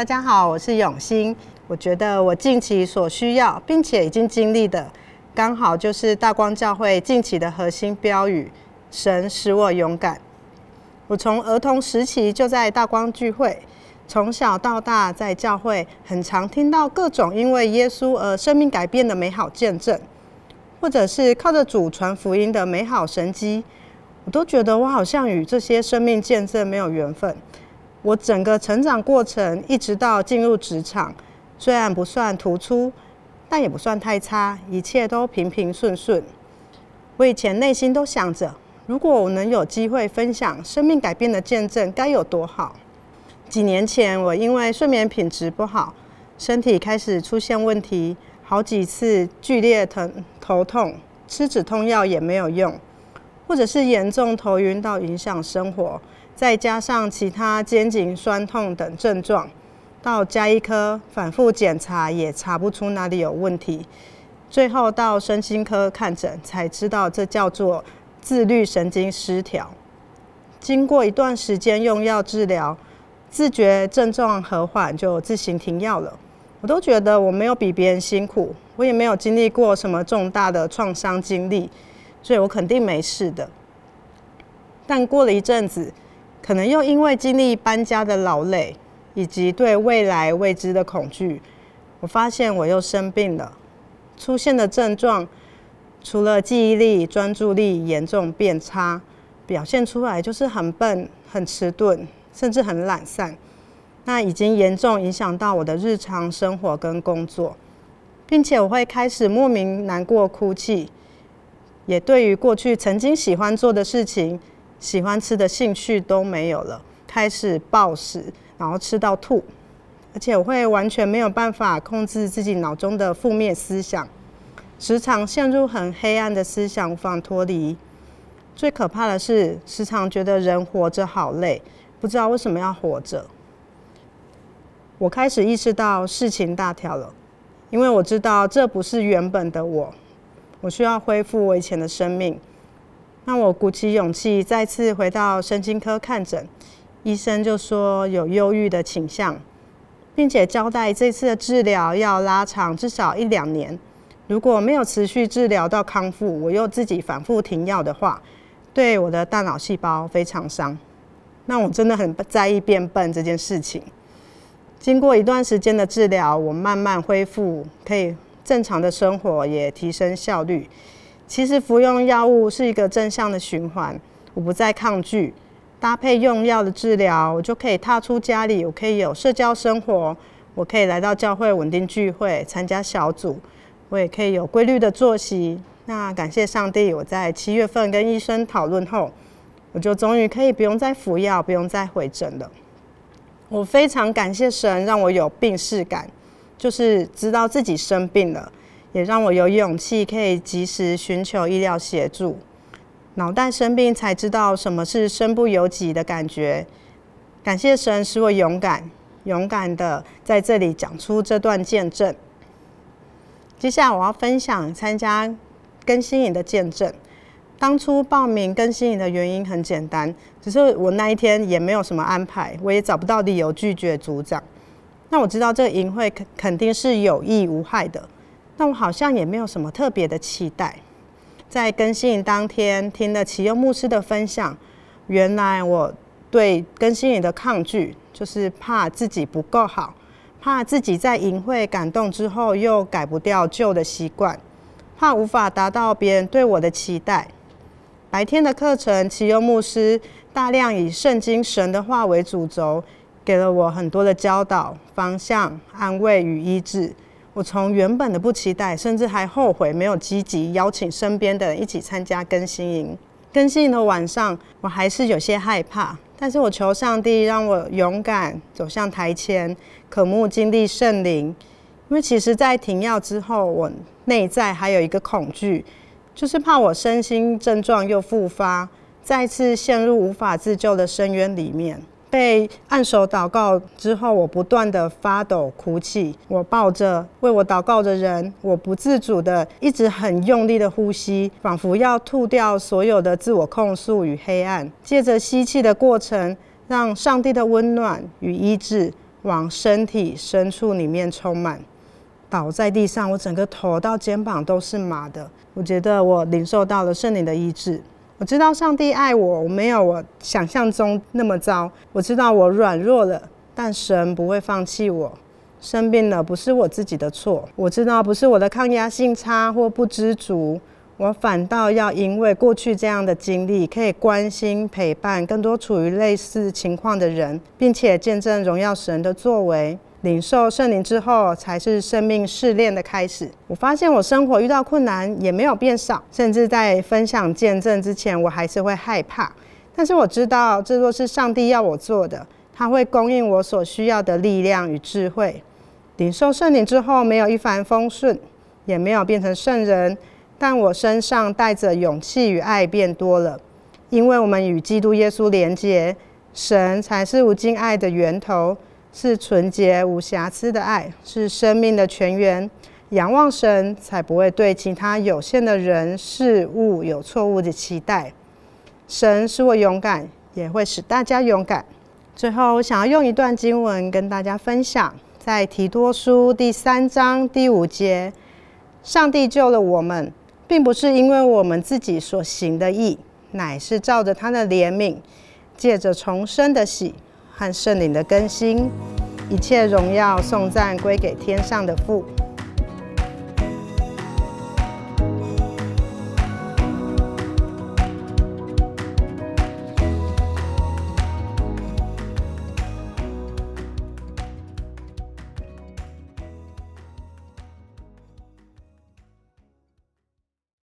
大家好，我是永新。我觉得我近期所需要，并且已经经历的，刚好就是大光教会近期的核心标语：神使我勇敢。我从儿童时期就在大光聚会，从小到大在教会，很常听到各种因为耶稣而生命改变的美好见证，或者是靠着主传福音的美好神迹，我都觉得我好像与这些生命见证没有缘分。我整个成长过程，一直到进入职场，虽然不算突出，但也不算太差，一切都平平顺顺。我以前内心都想着，如果我能有机会分享生命改变的见证，该有多好。几年前，我因为睡眠品质不好，身体开始出现问题，好几次剧烈疼头痛，吃止痛药也没有用，或者是严重头晕到影响生活。再加上其他肩颈酸痛等症状，到家医科反复检查也查不出哪里有问题，最后到身心科看诊才知道这叫做自律神经失调。经过一段时间用药治疗，自觉症状和缓就自行停药了。我都觉得我没有比别人辛苦，我也没有经历过什么重大的创伤经历，所以我肯定没事的。但过了一阵子。可能又因为经历搬家的劳累，以及对未来未知的恐惧，我发现我又生病了。出现的症状，除了记忆力、专注力严重变差，表现出来就是很笨、很迟钝，甚至很懒散。那已经严重影响到我的日常生活跟工作，并且我会开始莫名难过、哭泣，也对于过去曾经喜欢做的事情。喜欢吃的兴趣都没有了，开始暴食，然后吃到吐，而且我会完全没有办法控制自己脑中的负面思想，时常陷入很黑暗的思想，无法脱离。最可怕的是，时常觉得人活着好累，不知道为什么要活着。我开始意识到事情大条了，因为我知道这不是原本的我，我需要恢复我以前的生命。那我鼓起勇气再次回到神经科看诊，医生就说有忧郁的倾向，并且交代这次的治疗要拉长至少一两年。如果没有持续治疗到康复，我又自己反复停药的话，对我的大脑细胞非常伤。那我真的很在意变笨这件事情。经过一段时间的治疗，我慢慢恢复，可以正常的生活，也提升效率。其实服用药物是一个正向的循环，我不再抗拒搭配用药的治疗，我就可以踏出家里，我可以有社交生活，我可以来到教会稳定聚会，参加小组，我也可以有规律的作息。那感谢上帝，我在七月份跟医生讨论后，我就终于可以不用再服药，不用再回诊了。我非常感谢神，让我有病识感，就是知道自己生病了。也让我有勇气可以及时寻求医疗协助。脑袋生病才知道什么是身不由己的感觉。感谢神使我勇敢，勇敢的在这里讲出这段见证。接下来我要分享参加更新营的见证。当初报名更新营的原因很简单，只是我那一天也没有什么安排，我也找不到理由拒绝组长。那我知道这个营会肯肯定是有益无害的。但我好像也没有什么特别的期待。在更新营当天听了启佑牧师的分享，原来我对更新营的抗拒，就是怕自己不够好，怕自己在营会感动之后又改不掉旧的习惯，怕无法达到别人对我的期待。白天的课程，启佑牧师大量以圣经神的话为主轴，给了我很多的教导、方向、安慰与医治。我从原本的不期待，甚至还后悔没有积极邀请身边的人一起参加更新营。更新营的晚上，我还是有些害怕，但是我求上帝让我勇敢走向台前，渴慕经历圣灵。因为其实，在停药之后，我内在还有一个恐惧，就是怕我身心症状又复发，再次陷入无法自救的深渊里面。被按手祷告之后，我不断的发抖哭泣。我抱着为我祷告的人，我不自主的一直很用力的呼吸，仿佛要吐掉所有的自我控诉与黑暗。借着吸气的过程，让上帝的温暖与医治往身体深处里面充满。倒在地上，我整个头到肩膀都是麻的。我觉得我领受到了圣灵的医治。我知道上帝爱我，我没有我想象中那么糟。我知道我软弱了，但神不会放弃我。生病了不是我自己的错。我知道不是我的抗压性差或不知足。我反倒要因为过去这样的经历，可以关心陪伴更多处于类似情况的人，并且见证荣耀神的作为。领受圣灵之后，才是生命试炼的开始。我发现我生活遇到困难也没有变少，甚至在分享见证之前，我还是会害怕。但是我知道，这若是上帝要我做的，他会供应我所需要的力量与智慧。领受圣灵之后，没有一帆风顺，也没有变成圣人。但我身上带着勇气与爱变多了，因为我们与基督耶稣连结，神才是无尽爱的源头，是纯洁无瑕疵的爱，是生命的泉源。仰望神，才不会对其他有限的人事物有错误的期待。神使我勇敢，也会使大家勇敢。最后，我想要用一段经文跟大家分享，在提多书第三章第五节，上帝救了我们。并不是因为我们自己所行的义，乃是照着他的怜悯，借着重生的喜和圣灵的更新，一切荣耀颂赞归给天上的父。